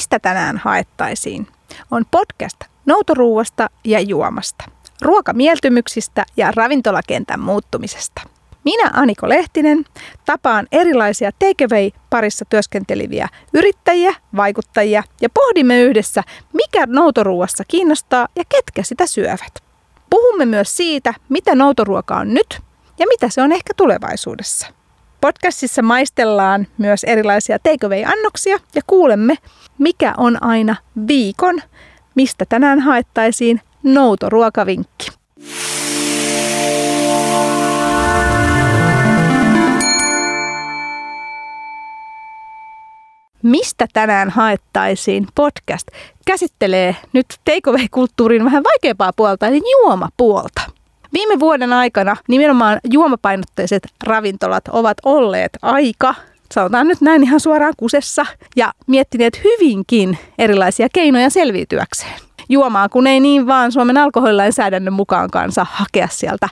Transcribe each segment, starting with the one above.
Mistä tänään haettaisiin? On podcast noutoruuasta ja juomasta, ruokamieltymyksistä ja ravintolakentän muuttumisesta. Minä Aniko Lehtinen tapaan erilaisia takeaway parissa työskenteleviä yrittäjiä, vaikuttajia ja pohdimme yhdessä, mikä noutoruuassa kiinnostaa ja ketkä sitä syövät. Puhumme myös siitä, mitä noutoruoka on nyt ja mitä se on ehkä tulevaisuudessa. Podcastissa maistellaan myös erilaisia takeaway-annoksia ja kuulemme, mikä on aina viikon, mistä tänään haettaisiin noutoruokavinkki. Mistä tänään haettaisiin podcast käsittelee nyt takeaway-kulttuurin vähän vaikeampaa puolta, eli juomapuolta. Viime vuoden aikana nimenomaan juomapainotteiset ravintolat ovat olleet aika sanotaan nyt näin ihan suoraan kusessa, ja miettineet hyvinkin erilaisia keinoja selviytyäkseen. Juomaa, kun ei niin vaan Suomen alkoholilainsäädännön mukaan kanssa hakea sieltä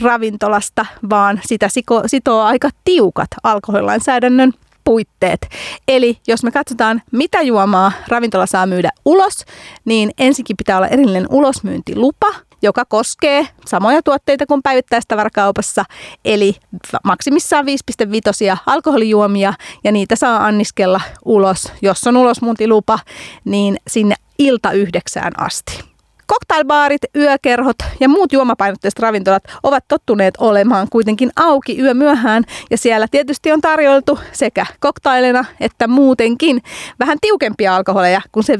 ravintolasta, vaan sitä sitoo aika tiukat alkoholilainsäädännön puitteet. Eli jos me katsotaan, mitä juomaa ravintola saa myydä ulos, niin ensinkin pitää olla erillinen ulosmyyntilupa, joka koskee samoja tuotteita kuin päivittäistavarakaupassa, eli maksimissaan 5,5 alkoholijuomia, ja niitä saa anniskella ulos, jos on ulosmuuntilupa, niin sinne ilta yhdeksään asti. Cocktailbaarit, yökerhot ja muut juomapainotteiset ravintolat ovat tottuneet olemaan kuitenkin auki yö myöhään ja siellä tietysti on tarjoltu sekä koktailena että muutenkin vähän tiukempia alkoholeja kuin se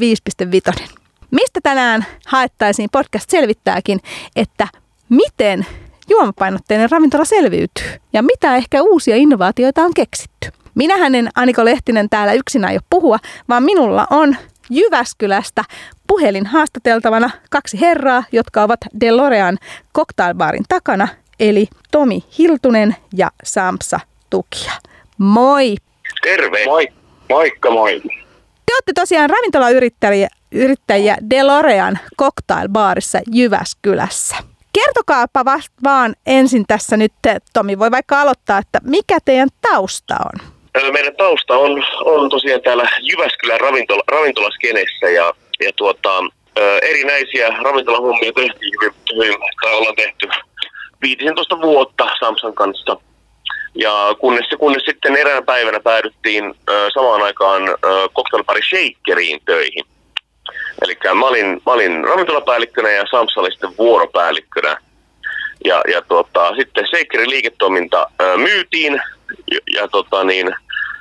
5,5. Mistä tänään haettaisiin podcast selvittääkin, että miten juomapainotteinen ravintola selviytyy ja mitä ehkä uusia innovaatioita on keksitty. Minähän en Aniko Lehtinen täällä yksin aio puhua, vaan minulla on Jyväskylästä puhelin haastateltavana kaksi herraa, jotka ovat DeLorean cocktailbaarin takana, eli Tomi Hiltunen ja Samsa Tukia. Moi! Terve! Moi! Moikka moi! Te olette tosiaan ravintolayrittäjiä yrittäjiä DeLorean cocktailbaarissa Jyväskylässä. Kertokaapa vaan ensin tässä nyt, Tomi, voi vaikka aloittaa, että mikä teidän tausta on? Meidän tausta on, on tosiaan täällä Jyväskylän ravintola, ravintolaskenessä ja, ja tuota, erinäisiä ravintolahommia tehtiin hyvin, hyvin tai ollaan tehty 15 vuotta Samsan kanssa. Ja kunnes, kunnes sitten eräänä päivänä päädyttiin ö, samaan aikaan ö, Shakeriin töihin. Eli mä olin, mä olin ravintolapäällikkönä ja Samsa oli sitten vuoropäällikkönä. Ja, ja tuota, sitten Shakerin liiketoiminta ö, myytiin ja, ja tota niin,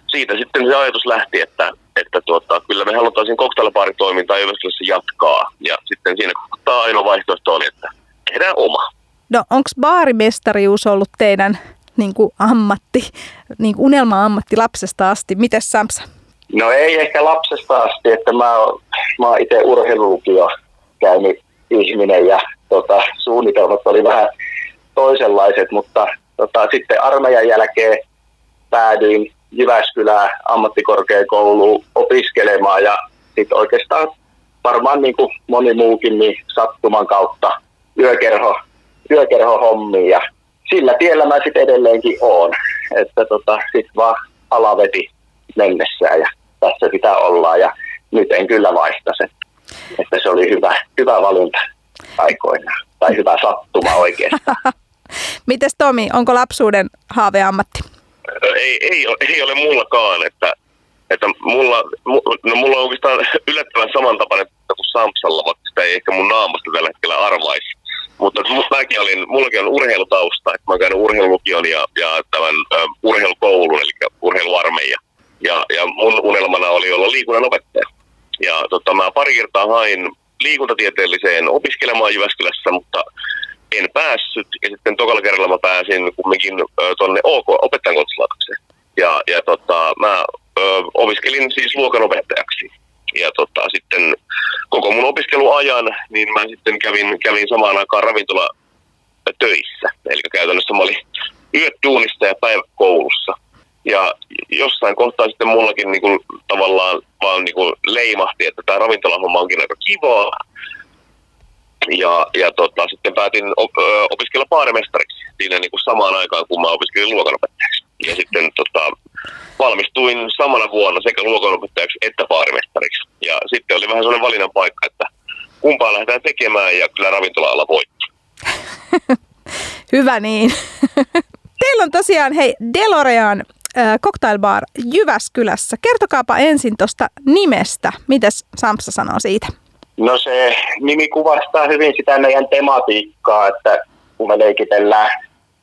siitä sitten se ajatus lähti, että, että tuota, kyllä me halutaan cocktailbaaritoimintaa Jyväskylässä jatkaa. Ja sitten siinä kohtaa ainoa vaihtoehto oli, että tehdään oma. No onko baarimestarius ollut teidän niin kuin ammatti, niin kuin unelma-ammatti lapsesta asti? Miten Samsa? No ei ehkä lapsesta asti, että mä oon, mä oon itse urheilulukio käynyt ihminen ja tota, suunnitelmat oli vähän toisenlaiset, mutta tota, sitten armeijan jälkeen päädyin Jyväskylään ammattikorkeakouluun opiskelemaan ja sitten oikeastaan varmaan niin kuin moni muukin niin sattuman kautta yökerho, yökerho hommiin ja sillä tiellä mä sitten edelleenkin oon, että tota, sitten vaan alaveti mennessään ja tässä pitää olla ja nyt en kyllä vaihta sen. Että se oli hyvä, hyvä valinta aikoinaan tai hyvä sattuma oikeastaan. Mites Tomi, onko lapsuuden haaveammatti? Ei, ei, ei ole mullakaan, että, että mulla, no mulla on oikeastaan yllättävän samantapainen kuin Samsalla, vaikka sitä ei ehkä mun naamasta tällä hetkellä arvaisi. Mutta mäkin olin, mullakin on urheilutausta, että mä oon käynyt urheilulukion ja, ja tämän uh, urheilukoulun, eli urheiluarmeija. Ja, ja mun unelmana oli olla liikunnan opettaja. Ja tota, mä pari kertaa hain liikuntatieteelliseen opiskelemaan Jyväskylässä, mutta en päässyt. Ja sitten tokalla kerralla mä pääsin kumminkin tuonne OK opettajan koulutuslaitokseen. Ja, ja tota, mä ö, opiskelin siis luokanopettajaksi. Ja tota, sitten opiskeluajan, niin mä sitten kävin, kävin samaan aikaan ravintola töissä. Eli käytännössä mä olin yöt ja päivät koulussa. Ja jossain kohtaa sitten mullakin niin kuin, tavallaan vaan niin kuin leimahti, että tämä ravintolahomma onkin aika kivaa. Ja, ja tota, sitten päätin op, opiskella baarimestariksi siinä niin kuin samaan aikaan, kun mä opiskelin luokanopettajaksi. Ja sitten tota, valmistuin samana vuonna sekä luokanopettajaksi että baarimestariksi. Ja sitten oli vähän sellainen valinnan paikka, että kumpaa lähdetään tekemään ja kyllä ravintola-ala voitti. Hyvä niin. Teillä on tosiaan, hei, Delorean äh, Cocktail Bar Jyväskylässä. Kertokaapa ensin tuosta nimestä. Mitäs Sampsa sanoo siitä? No se nimi kuvastaa hyvin sitä meidän tematiikkaa, että kun me leikitellään,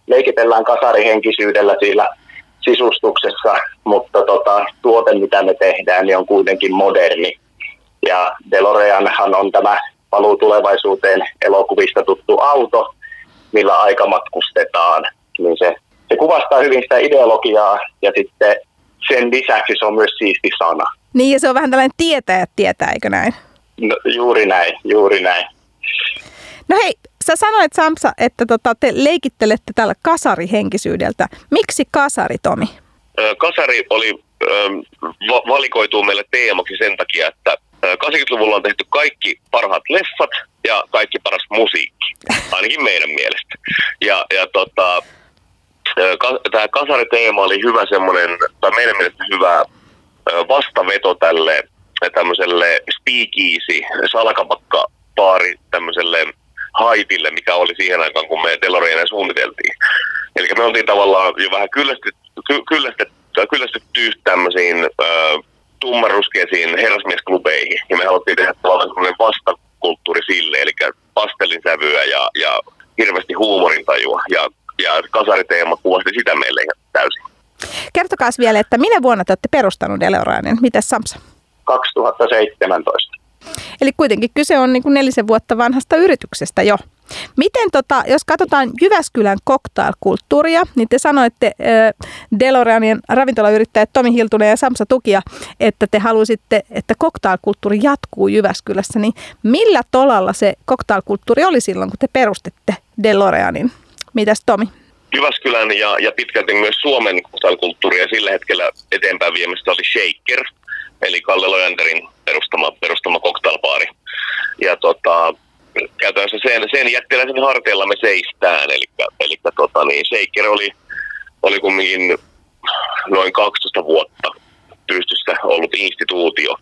leikitellään kasarihenkisyydellä sillä sisustuksessa, mutta tota, tuote, mitä me tehdään, niin on kuitenkin moderni. Ja DeLoreanhan on tämä paluu tulevaisuuteen elokuvista tuttu auto, millä aika matkustetaan. Niin se, se kuvastaa hyvin sitä ideologiaa ja sitten sen lisäksi se on myös siisti sana. Niin ja se on vähän tällainen tietäjä tietää, eikö näin? No, juuri näin, juuri näin. No hei, sä sanoit Samsa, että tota, te leikittelette tällä kasarihenkisyydeltä. Miksi kasari, Tomi? Kasari oli va- valikoituu meille teemaksi sen takia, että 80-luvulla on tehty kaikki parhaat leffat ja kaikki paras musiikki, ainakin meidän mielestä. Ja, ja tota, tämä kasariteema oli hyvä semmoinen, tai meidän mielestä hyvä vastaveto tälle tämmöiselle speakeasy, salakapakka paari tämmöiselle haitille, mikä oli siihen aikaan, kun me Delorianen suunniteltiin. Eli me oltiin tavallaan jo vähän kyllästetty, kyllästetty, kyllästetty tämmöisiin äh, tummaruskeisiin herrasmiesklubeihin. Ja me haluttiin tehdä tavallaan vastakulttuuri sille, eli pastellinsävyä ja, ja hirveästi huumorintajua. Ja, ja kasariteema kuvasti sitä meille ihan täysin. Kertokaa vielä, että minä vuonna te olette perustanut Delorianen. Mitäs Samsa? 2017. Eli kuitenkin kyse on niin kuin nelisen vuotta vanhasta yrityksestä jo. Miten, tota, jos katsotaan Jyväskylän cocktailkulttuuria, niin te sanoitte äh, Deloreanien ravintolayrittäjät Tomi Hiltunen ja Samsa Tukia, että te halusitte, että cocktailkulttuuri jatkuu Jyväskylässä. Niin millä tolalla se cocktailkulttuuri oli silloin, kun te perustitte Deloreanin? Mitäs Tomi? Jyväskylän ja, ja pitkälti myös Suomen cocktailkulttuuria sillä hetkellä eteenpäin viemistä oli Shaker, eli Kalle Lojanderin perustama, perustama cocktailbaari. Ja tota, käytännössä sen, sen jättiläisen harteilla me seistään, eli, eli tota, niin, Shaker oli, oli kumminkin noin 12 vuotta pystyssä ollut instituutio,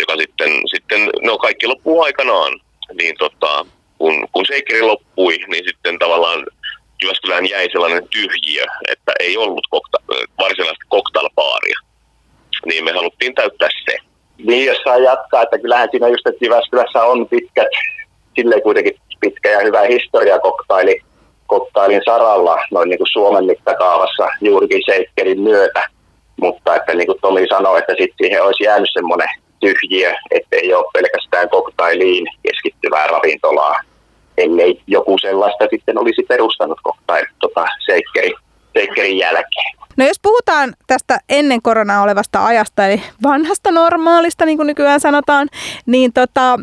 joka sitten, sitten no kaikki loppuu aikanaan. Niin tota, kun, kun Shakeri loppui, niin sitten tavallaan Jyväskylään jäi sellainen tyhjiö, että ei ollut kokta, varsinaista koktailpaaria. Niin me haluttiin täyttää se. Niin, jos saa jatkaa, että kyllähän siinä just, että Jyväskylässä on pitkät, silleen kuitenkin pitkä ja hyvä historia koktaili, koktailin saralla noin niin kuin Suomen mittakaavassa juurikin Seikkerin myötä. Mutta että niin kuin Tomi sanoi, että sitten siihen olisi jäänyt semmoinen tyhjiö, ettei ole pelkästään koktailiin keskittyvää ravintolaa, ellei joku sellaista sitten olisi perustanut koktail tota, Seikkeri, Seikkerin jälkeen. No jos puhutaan tästä ennen koronaa olevasta ajasta, eli vanhasta normaalista, niin kuin nykyään sanotaan, niin tota,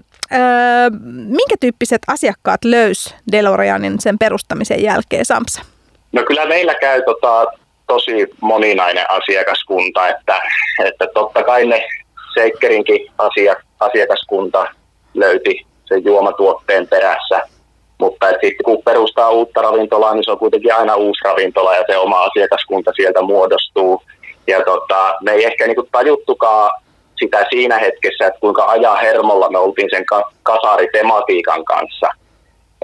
minkä tyyppiset asiakkaat löys Deloreanin sen perustamisen jälkeen, Samsa? No kyllä meillä käy tota, tosi moninainen asiakaskunta, että, että totta kai ne Seikkerinkin asiakaskunta löyti sen juomatuotteen perässä – mutta sitten kun perustaa uutta ravintolaa, niin se on kuitenkin aina uusi ravintola ja se oma asiakaskunta sieltä muodostuu. Ja tota, me ei ehkä niinku tajuttukaan sitä siinä hetkessä, että kuinka ajaa hermolla me oltiin sen kasaritematiikan kanssa.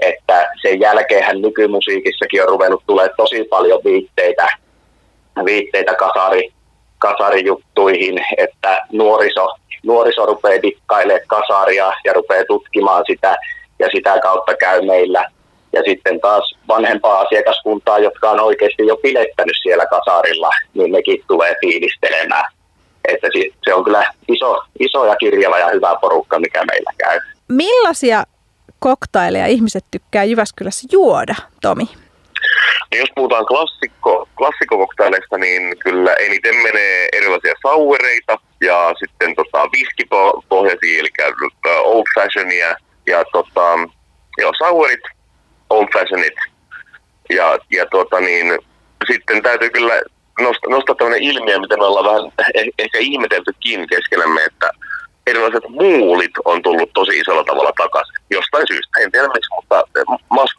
Että sen jälkeenhän nykymusiikissakin on ruvennut tulee tosi paljon viitteitä, viitteitä kasari, kasarijuttuihin, että nuoriso, nuoriso rupeaa dikkailemaan kasaria ja rupeaa tutkimaan sitä ja sitä kautta käy meillä. Ja sitten taas vanhempaa asiakaskuntaa, jotka on oikeasti jo pilettänyt siellä kasarilla, niin nekin tulee fiilistelemään. Että se on kyllä iso, iso ja kirjava ja hyvä porukka, mikä meillä käy. Millaisia koktaileja ihmiset tykkää Jyväskylässä juoda, Tomi? No jos puhutaan klassikko, klassikokoktaileista, niin kyllä eniten menee erilaisia sauereita ja sitten tota, viskipohjaisia, eli old fashionia – ja tota, joo, sauerit, old fashionit. Ja, ja tota niin, sitten täytyy kyllä nostaa, nostaa tämmöinen ilmiö, mitä me ollaan vähän eh, ehkä ihmeteltykin keskenämme, että erilaiset muulit on tullut tosi isolla tavalla takaisin. Jostain syystä, en tiedä miksi, mutta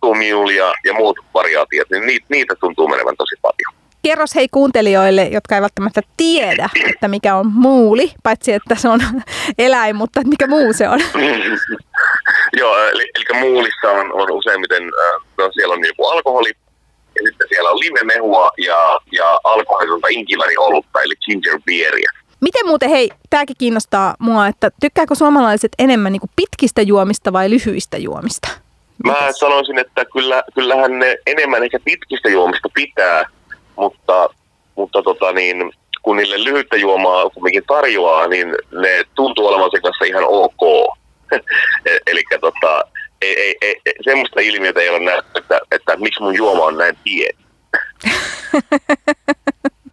Mule ja, ja muut variaatiot, niin niitä, niitä tuntuu menevän tosi paljon. Kerros hei kuuntelijoille, jotka ei välttämättä tiedä, että mikä on muuli, paitsi että se on eläin, mutta mikä muu se on? Joo, eli, eli muulissa on, on useimmiten, no siellä on joku alkoholi, ja sitten siellä on limemehua ja, ja alkoholitonta olutta, eli ginger beeria. Miten muuten, hei, tämäkin kiinnostaa mua, että tykkääkö suomalaiset enemmän niin pitkistä juomista vai lyhyistä juomista? Mä sanoisin, että kyllä, kyllähän ne enemmän ehkä pitkistä juomista pitää, mutta, mutta tota niin, kun niille lyhyttä juomaa kumminkin tarjoaa, niin ne tuntuu olevan sen kanssa ihan ok. E, Eli tota, ei, ei, ei, semmoista ilmiötä ei ole nähty, että, että miksi mun juoma on näin pieni.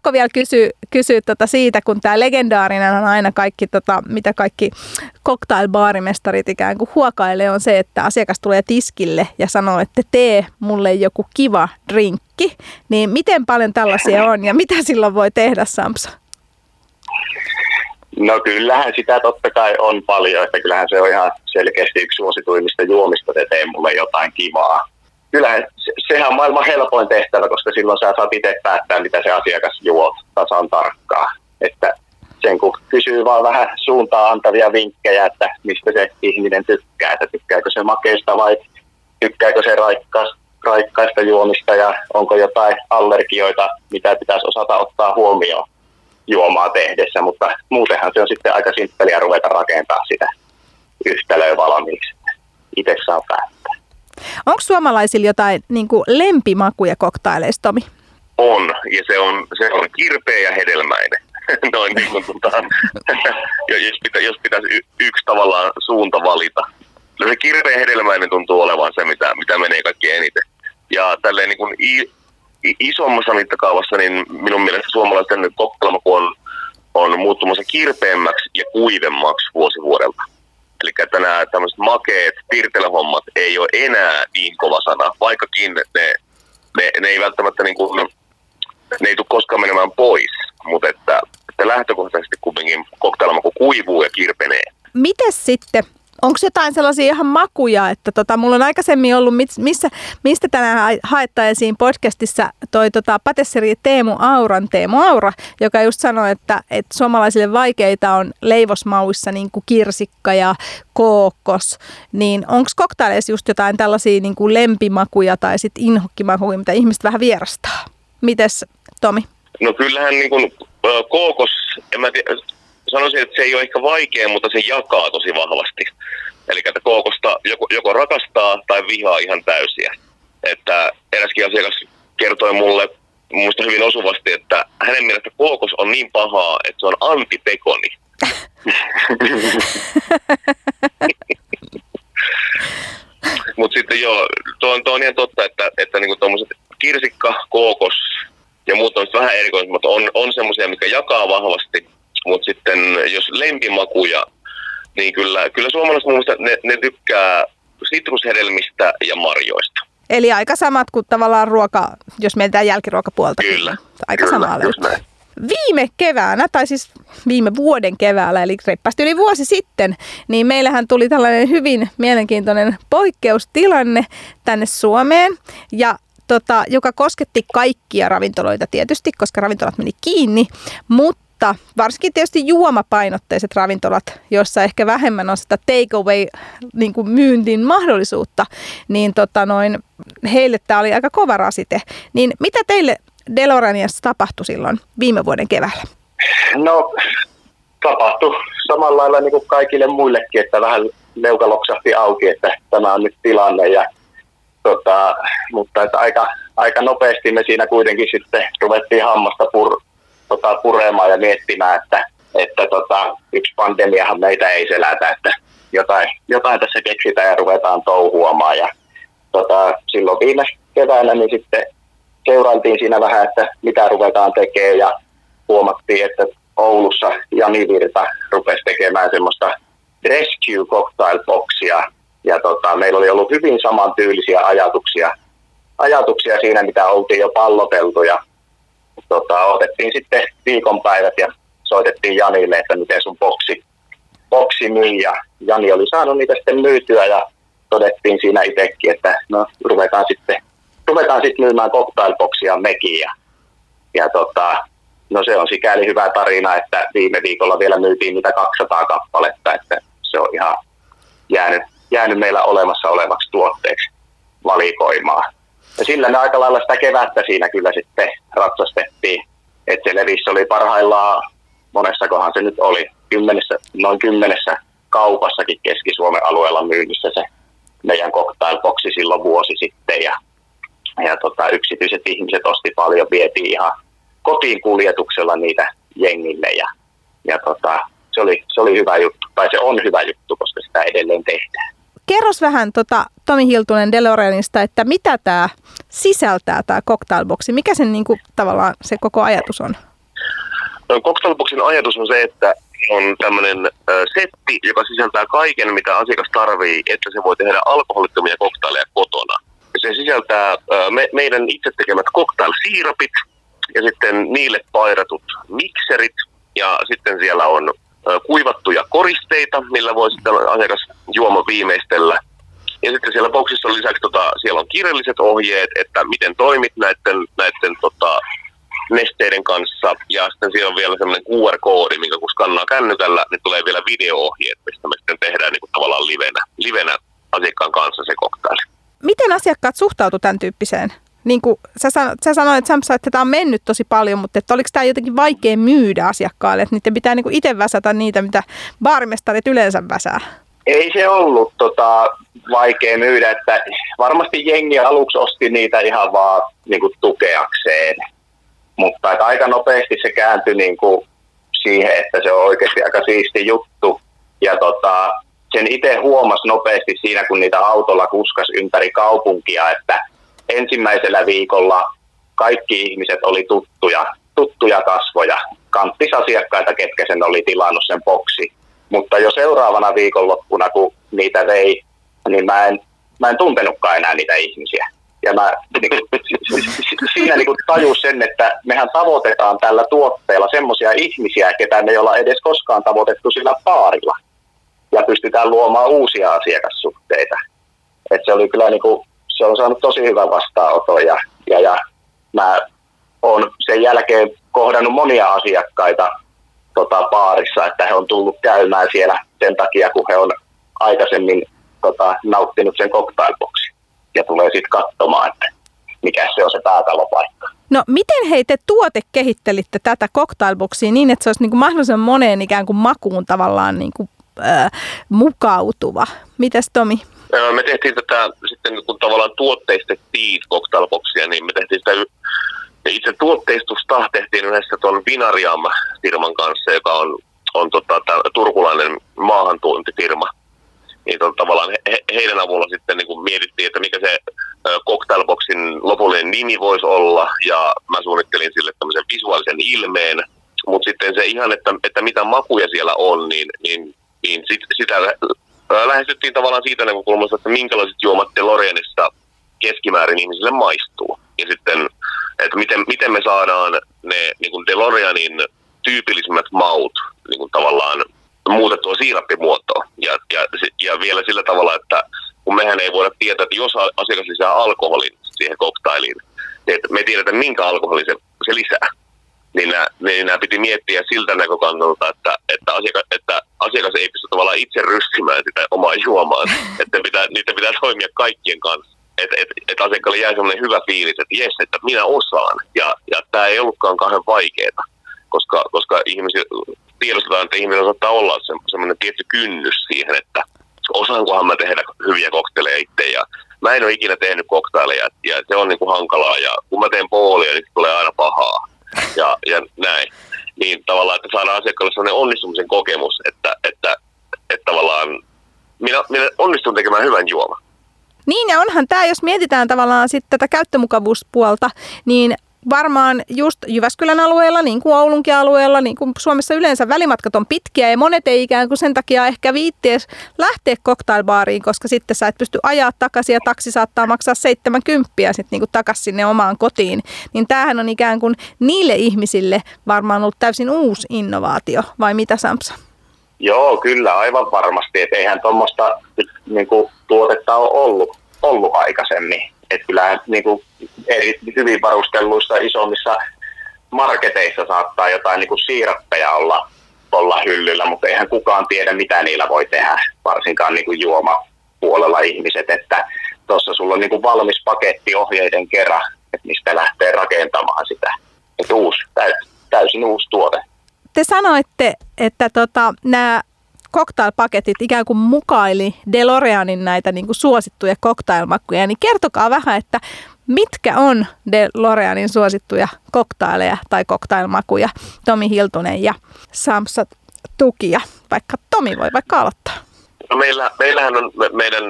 pakko vielä kysyä, kysyä tota siitä, kun tämä legendaarinen on aina kaikki, tota, mitä kaikki cocktailbaarimestarit ikään kuin huokailee, on se, että asiakas tulee tiskille ja sanoo, että tee mulle joku kiva drinkki. Niin miten paljon tällaisia on ja mitä silloin voi tehdä, Samsa? No kyllähän sitä totta kai on paljon, että kyllähän se on ihan selkeästi yksi suosituimmista juomista, että tee mulle jotain kivaa kyllähän se, sehän on maailman helpoin tehtävä, koska silloin sä saat itse päättää, mitä se asiakas juo tasan tarkkaan. Että sen kun kysyy vaan vähän suuntaa antavia vinkkejä, että mistä se ihminen tykkää, että tykkääkö se makeista vai tykkääkö se raikkaista, raikkaista juomista ja onko jotain allergioita, mitä pitäisi osata ottaa huomioon juomaa tehdessä, mutta muutenhan se on sitten aika simppeliä ruveta rakentaa sitä yhtälöä valmiiksi. Itse saa päättää. Onko suomalaisilla jotain niin kuin lempimakuja koktaileista, Tomi? On, ja se on, se on kirpeä ja hedelmäinen. Noin niin kuin, tota, jos, pitä, jos pitäisi y, yksi tavallaan suunta valita. No se kirpeä hedelmäinen tuntuu olevan se, mitä, mitä menee kaikki eniten. Ja tälleen niin kuin i, isommassa mittakaavassa, niin minun mielestä suomalaisten koktailmaku on, on muuttumassa kirpeämmäksi ja kuivemmaksi vuosi vuodelta. Eli että nämä tämmöiset makeet pirtelehommat ei ole enää niin kova sana, vaikkakin ne, ne, ne ei välttämättä niin kuin, ne ei tule koskaan menemään pois, mutta että, että lähtökohtaisesti kuitenkin koktailmaku kuivuu ja kirpenee. Miten sitten Onko jotain sellaisia ihan makuja, että tota, mulla on aikaisemmin ollut, missä, mistä tänään haettaisiin podcastissa toi tota, patesseri Teemu Auran Teemu Aura, joka just sanoi, että, että suomalaisille vaikeita on leivosmauissa niin kuin kirsikka ja kookos, niin onko koktaileissa just jotain tällaisia niin kuin lempimakuja tai sitten inhokkimakuja, mitä ihmiset vähän vierastaa? Mites Tomi? No kyllähän niin kuin, kookos, en mä tiedä, sanoisin, että se ei ole ehkä vaikea, mutta se jakaa tosi vahvasti. Eli että kookosta joko, joko rakastaa tai vihaa ihan täysiä. Että eräskin asiakas kertoi mulle muista hyvin osuvasti, että hänen mielestä kookos on niin pahaa, että se on antipekoni. Mutta sitten joo, tuo on, tuo on ihan totta, että, että niinku tuommoiset kirsikka, kookos ja muut on vähän erikoiset, mutta on, on semmoisia, mikä jakaa vahvasti mutta sitten jos lempimakuja, niin kyllä, kyllä suomalaiset mun mielestä ne, ne tykkää sitrushedelmistä ja marjoista. Eli aika samat kuin tavallaan ruoka, jos mietitään jälkiruokapuolta. Kyllä. Aika kyllä, samaa löytyy. Viime keväänä, tai siis viime vuoden keväällä, eli reippaasti yli vuosi sitten, niin meillähän tuli tällainen hyvin mielenkiintoinen poikkeustilanne tänne Suomeen. Ja tota, joka kosketti kaikkia ravintoloita tietysti, koska ravintolat meni kiinni, mutta mutta varsinkin tietysti juomapainotteiset ravintolat, joissa ehkä vähemmän on sitä takeaway niin kuin mahdollisuutta, niin tota noin, heille tämä oli aika kova rasite. Niin mitä teille Deloraniassa tapahtui silloin viime vuoden keväällä? No tapahtui samalla lailla niin kuin kaikille muillekin, että vähän leuka loksahti auki, että tämä on nyt tilanne. Ja, tota, mutta että aika, aika nopeasti me siinä kuitenkin sitten ruvettiin hammasta pur, tota, puremaan ja miettimään, että, että tota, yksi pandemiahan meitä ei selätä, että jotain, jotain tässä keksitään ja ruvetaan touhuamaan. Ja, tota, silloin viime keväänä niin sitten seurailtiin siinä vähän, että mitä ruvetaan tekemään ja huomattiin, että Oulussa Jani Virta rupesi tekemään semmoista rescue cocktail boxia ja tota, meillä oli ollut hyvin samantyylisiä ajatuksia, ajatuksia siinä, mitä oltiin jo palloteltu ja tota, otettiin sitten viikonpäivät ja soitettiin Janille, että miten sun boksi, boksi myy. Ja Jani oli saanut niitä sitten myytyä ja todettiin siinä itsekin, että no ruvetaan sitten, ruvetaan sitten myymään cocktailboksia mekin. Ja ja tota, no se on sikäli hyvä tarina, että viime viikolla vielä myytiin niitä 200 kappaletta, että se on ihan jäänyt, jäänyt meillä olemassa olevaksi tuotteeksi valikoimaa. Ja sillä ne aika lailla sitä kevättä siinä kyllä sitten ratsastettiin. Että se levissä oli parhaillaan, monessakohan se nyt oli, kymmenessä, noin kymmenessä kaupassakin Keski-Suomen alueella myynnissä se meidän cocktailboksi silloin vuosi sitten. Ja, ja tota, yksityiset ihmiset osti paljon, vietiin ihan kotiin kuljetuksella niitä jengille ja, ja tota, se, oli, se oli hyvä juttu, tai se on hyvä juttu, koska sitä edelleen tehdään. Kerros vähän tota, Tomi Hiltunen DeLoreanista, että mitä tämä sisältää tämä cocktailboksi, mikä sen niinku, tavallaan se koko ajatus on? No, cocktailboxin ajatus on se, että on tämmöinen setti, joka sisältää kaiken, mitä asiakas tarvii, että se voi tehdä alkoholittomia koktaileja kotona. Se sisältää äh, me, meidän itse tekemät cocktail-siirapit ja sitten niille pairatut mikserit ja sitten siellä on kuivattuja koristeita, millä voi sitten asiakas juoma viimeistellä. Ja sitten siellä boksissa on lisäksi tota, siellä on kirjalliset ohjeet, että miten toimit näiden, näiden tota, nesteiden kanssa. Ja sitten siellä on vielä semmoinen QR-koodi, minkä kun skannaa kännykällä, niin tulee vielä video-ohjeet, mistä me sitten tehdään niin kuin tavallaan livenä, livenä asiakkaan kanssa se koktaili. Miten asiakkaat suhtautuivat tämän tyyppiseen? Niin kuin sä, sanoit, sä sanoit, Samsa, että tämä on mennyt tosi paljon, mutta että oliko tämä jotenkin vaikea myydä asiakkaalle, että niiden pitää niin itse väsätä niitä, mitä baarimestarit yleensä väsää? Ei se ollut tota, vaikea myydä, että varmasti jengi aluksi osti niitä ihan vaan niin kuin tukeakseen mutta että aika nopeasti se kääntyi niin kuin siihen, että se on oikeasti aika siisti juttu. Ja tota, sen itse huomasi nopeasti siinä, kun niitä autolla kuskas ympäri kaupunkia, että ensimmäisellä viikolla kaikki ihmiset oli tuttuja, tuttuja kasvoja, kanttisasiakkaita, ketkä sen oli tilannut sen boksi. Mutta jo seuraavana viikonloppuna, kun niitä vei, niin mä en, mä en tuntenutkaan enää niitä ihmisiä. Ja mä niin kuin, siinä niin kuin tajus sen, että mehän tavoitetaan tällä tuotteella semmoisia ihmisiä, ketä me ei olla edes koskaan tavoitettu sillä paarilla. Ja pystytään luomaan uusia asiakassuhteita. Et se oli kyllä niin kuin, se on saanut tosi hyvän vastaanoton ja, ja, ja mä oon sen jälkeen kohdannut monia asiakkaita tota, baarissa, että he on tullut käymään siellä sen takia, kun he on aikaisemmin tota, nauttinut sen cocktailboxin ja tulee sitten katsomaan, että mikä se on se päätalopaikka. No miten hei te tuote kehittelitte tätä cocktailboxia niin, että se olisi niin kuin mahdollisimman moneen ikään kuin makuun tavallaan niin kuin, äh, mukautuva? Mitäs Tomi? Me tehtiin tätä sitten, kun tavallaan tuotteistettiin cocktailboxia, niin me tehtiin sitä itse tuotteistusta tehtiin yhdessä tuon Vinariam-firman kanssa, joka on, on tota, turkulainen maahantuontifirma. Niin on tavallaan he, heidän avulla sitten niin kuin mietittiin, että mikä se cocktailboxin lopullinen nimi voisi olla, ja mä suunnittelin sille tämmöisen visuaalisen ilmeen, mutta sitten se ihan, että, että mitä makuja siellä on, niin, niin, niin sit, sitä lähestyttiin tavallaan siitä näkökulmasta, että minkälaiset juomat DeLoreanissa keskimäärin ihmisille maistuu. Ja sitten, että miten, miten me saadaan ne niin kuin DeLoreanin tyypillisimmät maut niin kuin tavallaan muutettua siirappimuotoon. Ja, ja, ja vielä sillä tavalla, että kun mehän ei voida tietää, että jos asiakas lisää alkoholin siihen koktailiin, niin että me tiedetään, minkä alkoholin se, se lisää. Niin nämä, niin nämä piti miettiä siltä näkökannalta, että, että, asiakas, että asiakas ei pysty tavallaan itse rystimään sitä omaa juomaan. että pitää, niitä pitää toimia kaikkien kanssa. Että et, et asiakkaalle jää sellainen hyvä fiilis, että jes, että minä osaan. Ja, ja tämä ei ollutkaan kauhean vaikeaa, koska, koska ihmiset, tiedostetaan, että ihminen saattaa olla se, semmoinen tietty kynnys siihen, että osaankohan mä tehdä hyviä kokteleja itse ja mä en ole ikinä tehnyt koktaileja ja se on niin kuin hankalaa ja kun mä teen poolia, niin tulee aina pahaa ja, ja näin. Niin tavallaan, että saadaan asiakkaalle sellainen onnistumisen kokemus, että, että, että tavallaan minä, minä onnistun tekemään hyvän juoman. Niin ja onhan tämä, jos mietitään tavallaan sitten tätä käyttömukavuuspuolta, niin varmaan just Jyväskylän alueella, niin kuin Oulunkin alueella, niin kuin Suomessa yleensä välimatkat on pitkiä ja monet ei ikään kuin sen takia ehkä viitties lähteä cocktailbaariin, koska sitten sä et pysty ajaa takaisin ja taksi saattaa maksaa 70 sitten niin kuin takaisin sinne omaan kotiin. Niin tämähän on ikään kuin niille ihmisille varmaan ollut täysin uusi innovaatio, vai mitä Samsa? Joo, kyllä, aivan varmasti. Että eihän tuommoista niin tuotetta ole ollut, ollut aikaisemmin. Että kyllähän niin kuin eri, hyvin varustelluissa isommissa marketeissa saattaa jotain niin kuin siirappeja olla, olla hyllyllä, mutta eihän kukaan tiedä, mitä niillä voi tehdä, varsinkaan niin kuin juomapuolella ihmiset, että tuossa sulla on niin kuin valmis paketti ohjeiden kerran, että mistä lähtee rakentamaan sitä. Että uusi, täysin uusi tuote. Te sanoitte, että tota, nämä cocktailpaketit ikään kuin mukaili DeLoreanin näitä niin kuin suosittuja cocktailmakkuja, niin kertokaa vähän, että mitkä on DeLoreanin suosittuja koktaileja tai cocktailmakuja, Tomi Hiltunen ja Samsa Tukia. Vaikka Tomi voi vaikka aloittaa. No meillä, meillähän on meidän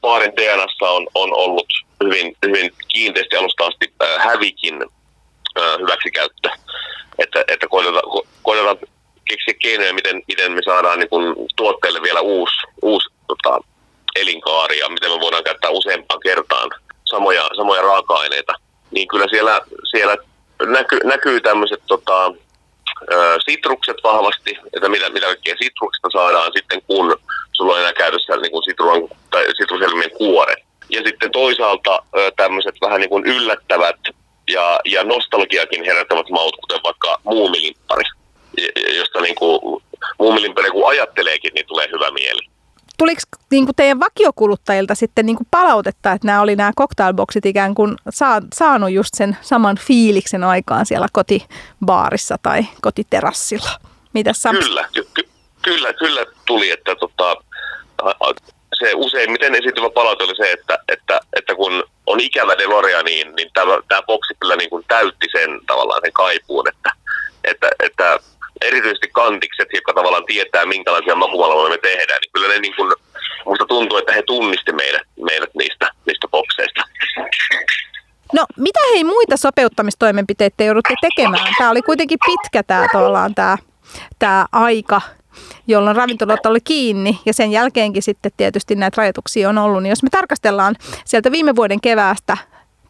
baarin DNAssa on, on ollut hyvin, hyvin kiinteästi alusta asti hävikin hyväksikäyttö. Että, että koitetaan, koitetaan keksiä keinoja, miten, miten me saadaan niin kun, tuotteelle vielä uusi, uusi tota, elinkaari ja miten me voidaan käyttää useampaan kertaan samoja, samoja raaka-aineita. Niin kyllä siellä, siellä näky, näkyy tämmöiset tota, sitrukset vahvasti, että mitä, mitä kaikkea sitruksista saadaan sitten, kun sulla on enää käytössä niin kuin sitruan, tai sitruselmien kuoret. Ja sitten toisaalta tämmöiset vähän niin kuin yllättävät ja, ja nostalgiakin herättävät maut, kuten vaikka muumilippari, josta niin kuin muumilimpari kun ajatteleekin, niin tulee hyvä mieli. Tuliko niin kuin teidän vakiokuluttajilta sitten niin kuin palautetta, että nämä oli nämä cocktailboksit ikään kuin saa, saanut just sen saman fiiliksen aikaan siellä kotibaarissa tai kotiterassilla? Mitäs Kyllä, ky- ky- kyllä, kyllä tuli, että tota, se useimmiten esiintyvä palaute oli se, että, että, että kun on ikävä Deloria, niin, niin tämä, tämä boksi kyllä niin kuin täytti sen tavallaan sen kaipuun, että, että, että erityisesti kantikset, jotka tavallaan tietää, minkälaisia makuvalvoja me tehdään, niin kyllä ne niin kuin, musta tuntuu, että he tunnisti meidät, meidät niistä, niistä bokseista. No mitä hei muita sopeuttamistoimenpiteitä joudutte tekemään? Tämä oli kuitenkin pitkä tämä, tämä, tämä aika, jolloin ravintolat oli kiinni ja sen jälkeenkin sitten tietysti näitä rajoituksia on ollut. Niin jos me tarkastellaan sieltä viime vuoden keväästä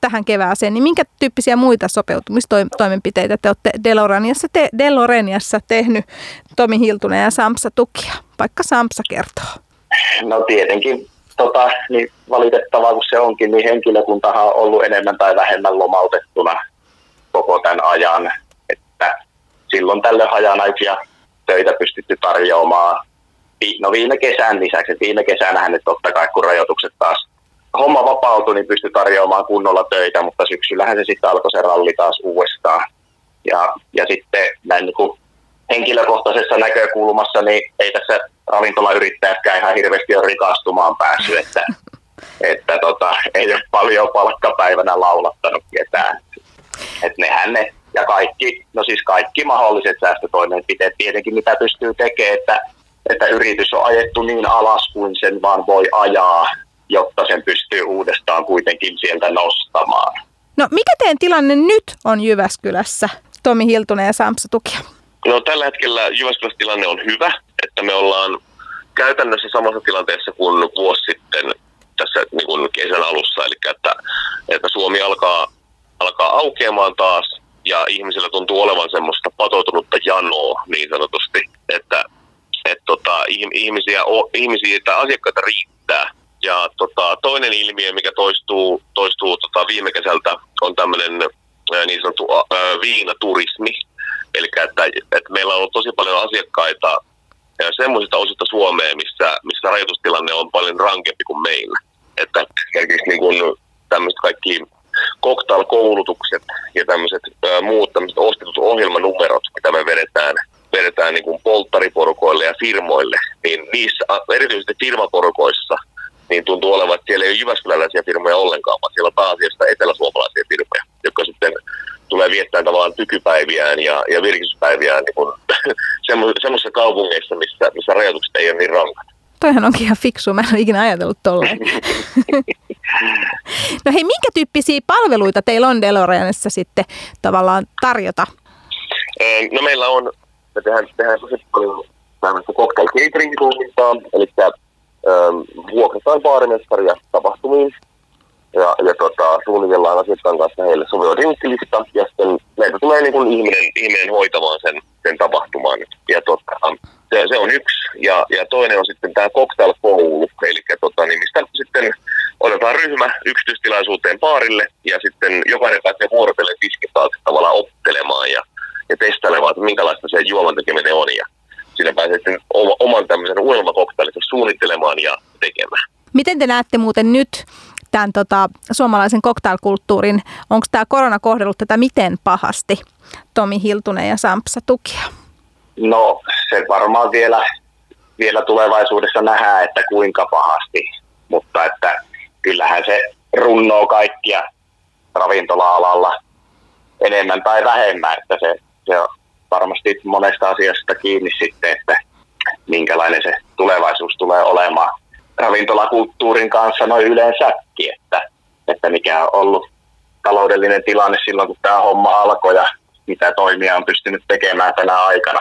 tähän kevääseen, niin minkä tyyppisiä muita sopeutumistoimenpiteitä te olette Deloraniassa, te, Deloreniassa tehnyt Tomi Hiltunen ja Samsa Tukia? Vaikka Samsa kertoo. No tietenkin tota, niin valitettavaa kuin se onkin, niin henkilökuntahan on ollut enemmän tai vähemmän lomautettuna koko tämän ajan. Että silloin tälle hajanaisia töitä pystytty tarjoamaan. No viime kesän lisäksi, viime kesänähän nyt totta kai kun rajoitukset taas homma vapautui, niin pystyi tarjoamaan kunnolla töitä, mutta syksyllähän se sitten alkoi se ralli taas uudestaan. Ja, ja sitten näin niin kuin henkilökohtaisessa näkökulmassa, niin ei tässä ravintolayrittäjätkään ihan hirveästi ole rikastumaan päässyt, että, että tota, ei ole paljon palkkapäivänä laulattanut ketään. Että nehän ne, ja kaikki, no siis kaikki mahdolliset säästötoimenpiteet tietenkin, mitä pystyy tekemään, että, että yritys on ajettu niin alas kuin sen vaan voi ajaa, jotta sen pystyy uudestaan kuitenkin sieltä nostamaan. No mikä teidän tilanne nyt on Jyväskylässä, Tomi Hiltunen ja Samsa Tukia? No tällä hetkellä Jyväskylässä tilanne on hyvä, että me ollaan käytännössä samassa tilanteessa kuin vuosi sitten tässä niin kuin kesän alussa, eli että, että Suomi alkaa, alkaa aukeamaan taas ja ihmisillä tuntuu olevan semmoista patoutunutta janoa niin sanotusti, että, että tota, ihmisiä, ihmisiä tai asiakkaita riittää ja tota, toinen ilmiö, mikä toistuu, toistuu tota, viime kesältä, on tämmöinen niin sanottu ää, viinaturismi. Eli että, että meillä on ollut tosi paljon asiakkaita semmoisista osista Suomea, missä, missä rajoitustilanne on paljon rankempi kuin meillä. Että esimerkiksi niin kuin tämmöiset kaikki cocktail-koulutukset ja tämmöiset muut tämmöiset ostetut ohjelmanumerot, mitä me vedetään, vedetään niin kuin polttariporukoille ja firmoille, niin niissä, erityisesti firmaporukoissa, niin tuntuu olevan, että siellä ei ole jyväskyläläisiä firmoja ollenkaan, vaan siellä on pääasiassa eteläsuomalaisia firmoja, jotka sitten tulee viettämään tavallaan tykypäiviään ja, ja virkistyspäiviään niin semmoisissa kaupungeissa, missä, missä rajoitukset ei ole niin rankat. Toihan onkin ihan fiksu, mä en ole ikinä ajatellut tolleen. no hei, minkä tyyppisiä palveluita teillä on DeLoreanissa sitten tavallaan tarjota? No meillä on, me tehdään, tehdään tosi paljon tämmöistä cocktail catering-toimintaa, eli vuokrataan baarimestaria tapahtumiin ja, ja tota, suunnitellaan asiakkaan kanssa heille sopiva drinkkilista ja sitten meitä tulee niin kuin ihminen, ihminen hoitamaan sen, sen tapahtuman. Ja tota, se, se, on yksi. Ja, ja toinen on sitten tämä cocktail-koulu, eli tota, niin mistä sitten otetaan ryhmä yksityistilaisuuteen baarille ja sitten jokainen pääsee vuorotellen tiskitaalta tavallaan oppelemaan ja minkälaista se juoman tekeminen on. Ja siinä pääsee sitten oman tämmöisen unelmakoktailin suunnittelemaan ja tekemään. Miten te näette muuten nyt tämän tota, suomalaisen koktailkulttuurin, onko tämä korona kohdellut tätä miten pahasti, Tomi Hiltunen ja Sampsa Tukia? No se varmaan vielä, vielä tulevaisuudessa nähdään, että kuinka pahasti, mutta että kyllähän se runnoo kaikkia ravintola-alalla enemmän tai vähemmän, että se, se on varmasti monesta asiasta kiinni sitten, että minkälainen se tulevaisuus tulee olemaan ravintolakulttuurin kanssa noin yleensäkin, että, että mikä on ollut taloudellinen tilanne silloin, kun tämä homma alkoi ja mitä toimia on pystynyt tekemään tänä aikana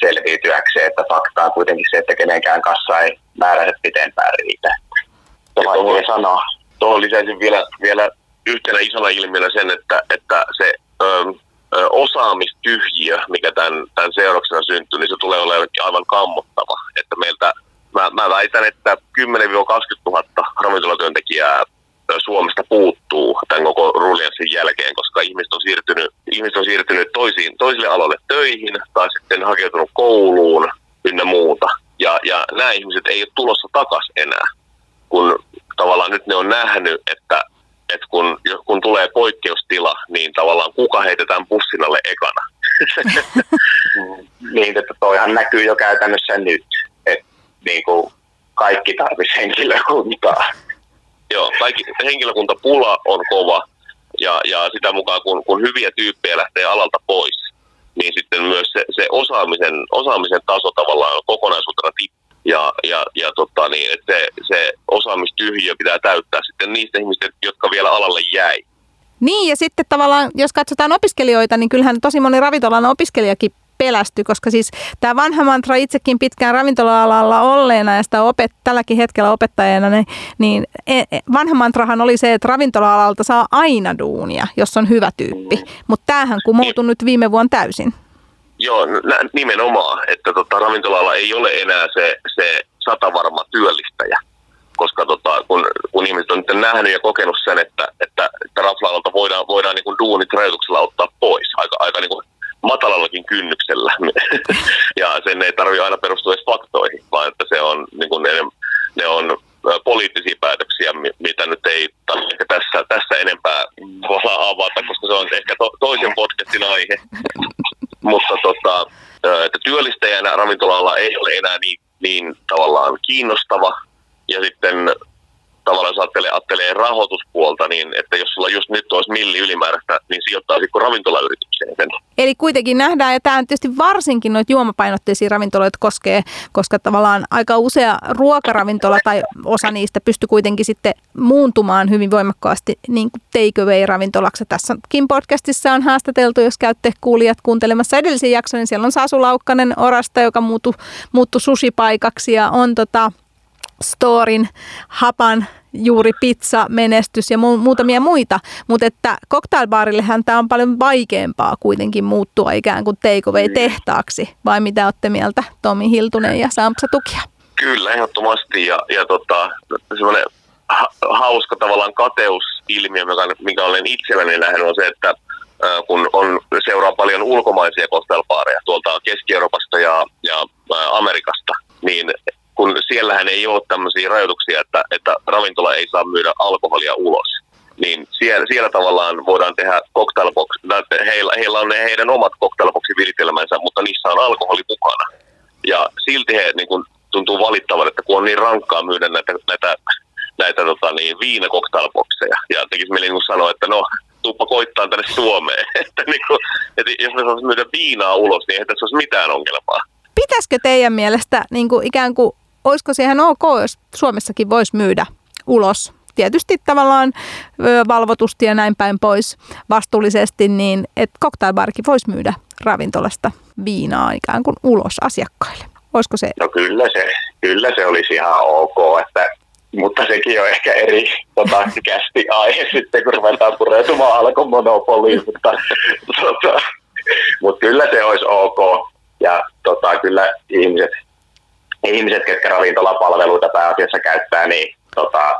selviytyäkseen, että fakta on kuitenkin se, että kenenkään kanssa ei määräiset pitempään riitä. Vaikea sanoa. Tuohon lisäisin vielä, vielä yhtenä isona ilmiönä sen, että, että se ö, ö, osaamistyhjiö, mikä tämän, tämän seurauksena syntyy, niin se tulee olemaan aivan kammottava. Että meiltä, mä, mä väitän, että 10-20 000 ravintolatyöntekijää Suomesta puuttuu tämän koko ruljanssin jälkeen, koska ihmiset on siirtynyt, ihmiset on siirtynyt toisiin, toisille aloille töihin tai sitten hakeutunut kouluun ynnä muuta. Ja, ja nämä ihmiset ei ole tulossa takaisin enää, kun tavallaan nyt ne on nähnyt, että, että kun, kun tulee poikkeustila, niin tavallaan kuka heitetään pussin alle ekana. niin, että toihan näkyy jo käytännössä nyt, että niin kuin kaikki tarvitsisi henkilökuntaa. Joo, kaikki, henkilökuntapula on kova ja, ja sitä mukaan kun, kun hyviä tyyppejä lähtee alalta pois, niin sitten myös se, se osaamisen, osaamisen taso tavallaan kokonaisuutena tippuu. Ja, ja, ja tota niin, että se, se osaamistyhjiö pitää täyttää sitten niistä ihmistä, jotka vielä alalle jäi. Niin ja sitten tavallaan, jos katsotaan opiskelijoita, niin kyllähän tosi moni ravintolan opiskelijakin pelästy, koska siis tämä vanha mantra itsekin pitkään ravintola-alalla olleena ja sitä opet, tälläkin hetkellä opettajana, niin, niin e, e, vanha mantrahan oli se, että ravintola-alalta saa aina duunia, jos on hyvä tyyppi. Mm. Mutta tämähän kumoutui nyt viime vuonna täysin. Joo, nimenomaan, että tota, ravintola ei ole enää se, se satavarma työllistäjä koska tota, kun, kun ihmiset on nyt nähnyt ja kokenut sen, että, että, että rafla voidaan, voidaan niin kuin duunit rajoituksella ottaa pois aika, aika niin kuin matalallakin kynnyksellä. ja sen ei tarvitse aina perustua edes faktoihin, vaan että se on, niin kuin ne, ne on poliittisia päätöksiä, mitä nyt ei tarvitse tässä, tässä enempää avata, koska se on ehkä to, toisen podcastin aihe. Mutta tota, että työllistäjänä ravintola ei ole enää niin, niin tavallaan kiinnostava. Ja sitten tavallaan ajattelee, ajattelee rahoituspuolta, niin että jos sulla just nyt olisi milli ylimääräistä, niin sijoittaisitko ravintolayritykseen sen? Eli kuitenkin nähdään, ja tämä tietysti varsinkin noita juomapainotteisia ravintoloita koskee, koska tavallaan aika usea ruokaravintola tai osa niistä pystyy kuitenkin sitten muuntumaan hyvin voimakkaasti niin kuin takeaway-ravintolaksi. Tässäkin podcastissa on haastateltu, jos käytte kuulijat kuuntelemassa edellisen jakson, niin siellä on Sasu Laukkanen Orasta, joka muuttui, muuttui susipaikaksi ja on tota, Storin, Hapan juuri pizza, menestys ja mu- muutamia muita, mutta että cocktailbaarillehän tämä on paljon vaikeampaa kuitenkin muuttua ikään kuin takeaway-tehtaaksi, vai mitä olette mieltä Tomi Hiltunen ja Sampsa Tukia? Kyllä, ehdottomasti. Ja, ja tota, semmoinen ha- hauska tavallaan kateusilmiö, mikä, mikä olen itselläni nähnyt, on se, että kun on, seuraa paljon ulkomaisia cocktailbaareja tuolta Keski-Euroopasta ja, ja Amerikasta, niin kun siellähän ei ole tämmöisiä rajoituksia, että, että ravintola ei saa myydä alkoholia ulos. Niin siellä, siellä tavallaan voidaan tehdä cocktailbox, heillä, heillä on ne heidän omat cocktailbox-viritelmänsä, mutta niissä on alkoholi mukana. Ja silti he niin kun, tuntuu valittavan, että kun on niin rankkaa myydä näitä, näitä, näitä tota, niin, viinacocktailboxeja. Ja tekisi mieli niin sanoa, että no, tuppa koittaa tänne Suomeen. että, niin kun, että jos me saisi myydä viinaa ulos, niin ei tässä olisi mitään ongelmaa. Pitäisikö teidän mielestä niin kuin ikään kuin olisiko se ihan ok, jos Suomessakin voisi myydä ulos tietysti tavallaan valvotusti ja näin päin pois vastuullisesti, niin että cocktailbarkin voisi myydä ravintolasta viinaa ikään kuin ulos asiakkaille. Olisiko se? No kyllä se, kyllä se olisi ihan ok, että, mutta sekin on ehkä eri tota, kästi aihe sitten, kun ruvetaan pureutumaan alkomonopoliin, mutta, tota, mutta kyllä se olisi ok. Ja tota, kyllä ihmiset ihmiset, ketkä ravintolapalveluita pääasiassa käyttää, niin tota,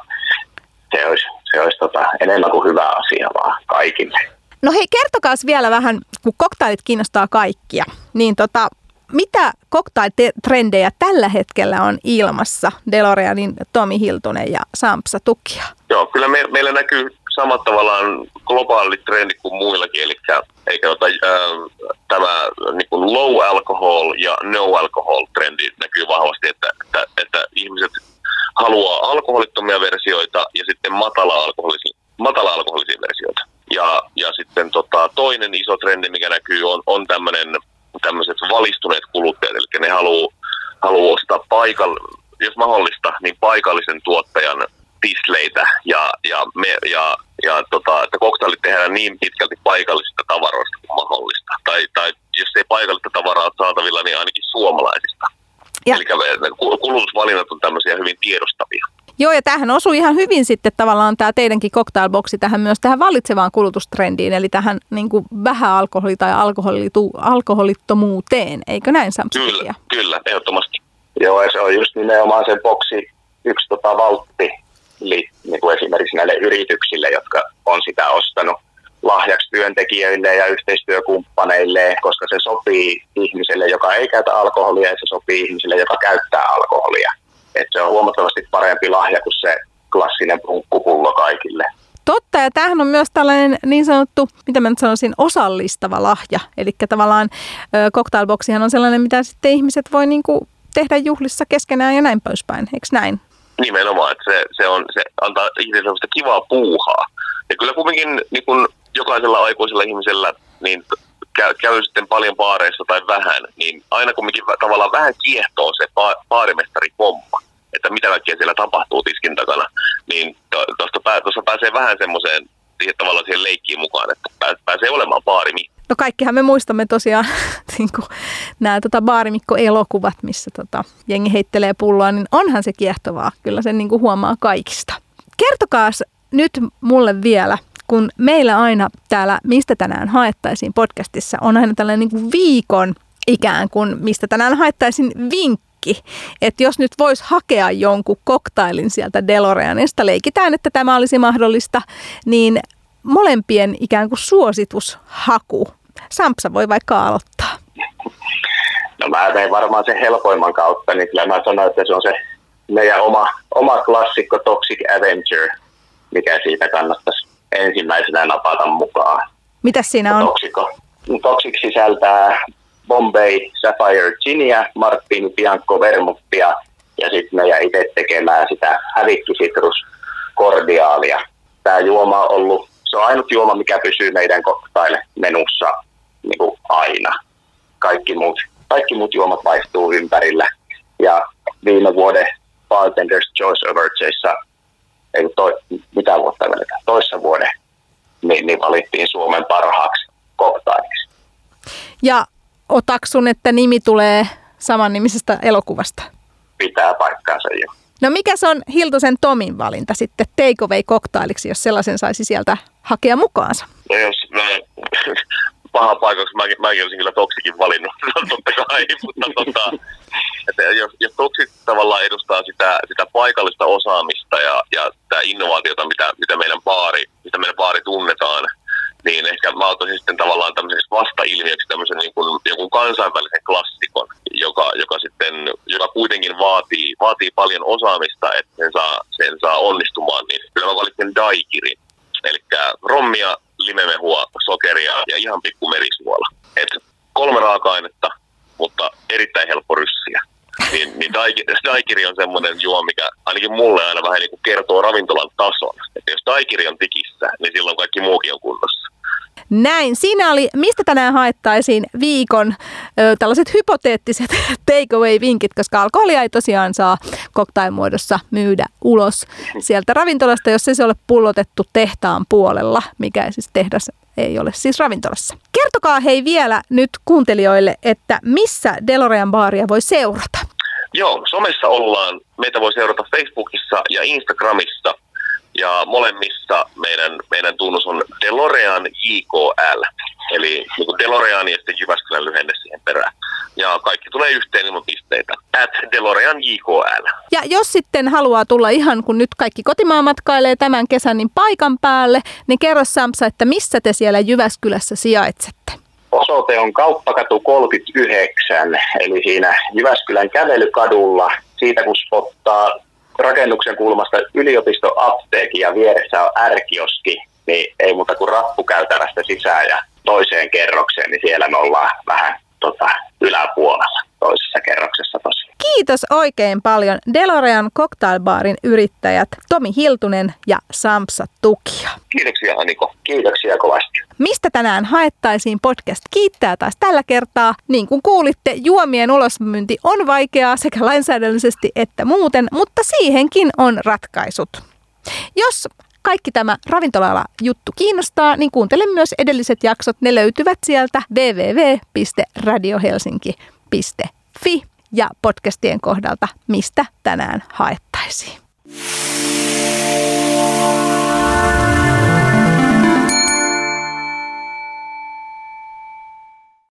se olisi, se olisi tota, enemmän kuin hyvä asia vaan kaikille. No hei, kertokaa vielä vähän, kun koktailit kiinnostaa kaikkia, niin tota, mitä cocktail-trendejä tällä hetkellä on ilmassa Deloreanin Tomi Hiltunen ja Sampsa Tukia? Joo, kyllä me, meillä näkyy samat tavallaan globaalit trendit kuin muillakin, eli eikä ota, ää, tämä niin kuin low alcohol ja no alcohol trendi näkyy vahvasti, että, että, että ihmiset haluaa alkoholittomia versioita ja sitten matala-alkoholisia, matala-alkoholisia versioita. Ja, ja sitten tota, toinen iso trendi, mikä näkyy, on, on tämmöinen tämmöiset valistuneet kuluttajat, eli ne haluaa haluu ostaa paikall, jos mahdollista, niin paikallisen tuottajan tisleitä ja, ja, me, ja, ja tota, että koktailit tehdään niin pitkälti paikallisista tavaroista kuin mahdollista. Tai, tai jos ei paikallista tavaraa saatavilla, niin ainakin suomalaisista. Ja. Eli kulutusvalinnat on tämmöisiä hyvin tiedostavia. Joo, ja tähän osuu ihan hyvin sitten tavallaan tämä teidänkin cocktailboksi tähän myös tähän vallitsevaan kulutustrendiin, eli tähän niin kuin vähäalkoholi- tai alkoholitu, alkoholittomuuteen, eikö näin Samsa? Kyllä, kyllä, ehdottomasti. Joo, ja se on just nimenomaan sen boksi yksi tota valtti, eli niin kuin esimerkiksi näille yrityksille, jotka on sitä ostanut lahjaksi työntekijöille ja yhteistyökumppaneille, koska se sopii ihmiselle, joka ei käytä alkoholia, ja se sopii ihmiselle, joka käyttää alkoholia. Et se on huomattavasti parempi lahja kuin se klassinen punkkupullo kaikille. Totta, ja tämähän on myös tällainen niin sanottu, mitä mä nyt sanoisin, osallistava lahja. Eli tavallaan cocktailboxihan on sellainen, mitä sitten ihmiset voi niinku tehdä juhlissa keskenään ja näin poispäin, eikö näin? Nimenomaan, että se, se, on, se antaa ihmisille sellaista kivaa puuhaa. Ja kyllä kuitenkin niin kun jokaisella aikuisella ihmisellä niin käy, käy sitten paljon baareissa tai vähän, niin aina kumminkin tavallaan vähän kiehtoo se baarimestari pomma, että mitä kaikkea siellä tapahtuu tiskin takana, niin tuosta pää, pääsee vähän semmoiseen siihen tavallaan siihen leikkiin mukaan, että pääsee olemaan baarimi. No kaikkihan me muistamme tosiaan niin nämä tota, baarimikko-elokuvat, missä tota, jengi heittelee pulloa, niin onhan se kiehtovaa. Kyllä sen niin kuin huomaa kaikista. Kertokaa nyt mulle vielä, kun meillä aina täällä Mistä tänään haettaisiin podcastissa on aina tällainen niin kuin viikon ikään kuin Mistä tänään haettaisiin vinkki. Että jos nyt voisi hakea jonkun koktailin sieltä Deloreanista, leikitään, että tämä olisi mahdollista, niin molempien ikään kuin suositushaku. Sampsa voi vaikka aloittaa. No mä tein varmaan sen helpoimman kautta, niin kyllä mä sanoin, että se on se meidän oma, oma klassikko Toxic Avenger, mikä siitä kannattaisi ensimmäisenä napata mukaan. Mitä siinä on? Toksiko. Toxic sisältää Bombay Sapphire Ginia, Martini Bianco Vermuttia ja sitten meidän itse tekemään sitä hävikkisitrus kordiaalia. Tämä juoma on ollut, se on ainut juoma, mikä pysyy meidän cocktail-menussa niin kuin aina. Kaikki muut, kaikki muut juomat vaihtuu ympärillä. Ja viime vuoden Bartender's Choice Awardsissa ei toi, mitä vuotta vedetään, toissa vuoden, niin, niin valittiin Suomen parhaaksi koktailiksi. Ja otaksun, että nimi tulee samannimisestä elokuvasta? Pitää paikkaansa jo. No mikä se on Hiltosen Tomin valinta sitten takeaway koktailiksi, jos sellaisen saisi sieltä hakea mukaansa? No jos mä, paha paikaksi, mäkin, mäkin olisin kyllä Toksikin valinnut, totta kai, mutta tota, että jos, jos Toksik tavallaan edustaa sitä, sitä paikallista osaamista ja, ja tämä innovaatiota, mitä, mitä meidän baari, mitä meidän baari tunnetaan, niin ehkä mä ottaisin sitten tavallaan tämmöiseksi vastailmiöksi tämmöisen niin kuin, jonkun kansainvälisen klassikon, joka, joka sitten, joka kuitenkin vaatii, vaatii paljon osaamista, että sen saa, sen saa onnistumaan, niin kyllä mä valitsen Daikirin. Eli rommia, limemehua, sokeria ja ihan pikku merisuola. Et kolme raaka-ainetta, mutta erittäin helppo ryssiä. Niin, niin daikiri on semmoinen juo, mikä ainakin mulle aina vähän niin kuin kertoo ravintolan tason. Että jos daikiri on tikissä, niin silloin kaikki muukin on kunnossa. Näin. Siinä oli, mistä tänään haettaisiin viikon ö, tällaiset hypoteettiset takeaway-vinkit, koska alkoholia ei tosiaan saa cocktail-muodossa myydä ulos sieltä ravintolasta, jos ei se ole pullotettu tehtaan puolella, mikä siis tehdas ei ole siis ravintolassa. Kertokaa hei vielä nyt kuuntelijoille, että missä Delorean baaria voi seurata? Joo, somessa ollaan. Meitä voi seurata Facebookissa ja Instagramissa. Ja molemmissa meidän, meidän tunnus on DeLorean JKL, eli niin Delorean ja sitten Jyväskylän lyhenne siihen perään. Ja kaikki tulee yhteen ilman pisteitä. At Delorean JKL. Ja jos sitten haluaa tulla ihan kun nyt kaikki kotimaa matkailee tämän kesän, niin paikan päälle, niin kerro Sampsa, että missä te siellä Jyväskylässä sijaitsette? Osoite on Kauppakatu 39, eli siinä Jyväskylän kävelykadulla. Siitä kun spottaa rakennuksen kulmasta yliopistoapteeki ja vieressä on ärkioski, niin ei muuta kuin rappukäytävästä sisään ja toiseen kerrokseen, niin siellä me ollaan vähän tota, yläpuolella toisessa kerroksessa tosi. Kiitos oikein paljon Delorean Cocktailbaarin yrittäjät Tomi Hiltunen ja Samsa Tukia. Kiitoksia Aniko. Kiitoksia kovasti. Mistä tänään haettaisiin podcast kiittää taas tällä kertaa. Niin kuin kuulitte, juomien ulosmyynti on vaikeaa sekä lainsäädännöllisesti että muuten, mutta siihenkin on ratkaisut. Jos kaikki tämä ravintola juttu kiinnostaa, niin kuuntele myös edelliset jaksot. Ne löytyvät sieltä www.radiohelsinki.fi ja podcastien kohdalta, mistä tänään haettaisiin.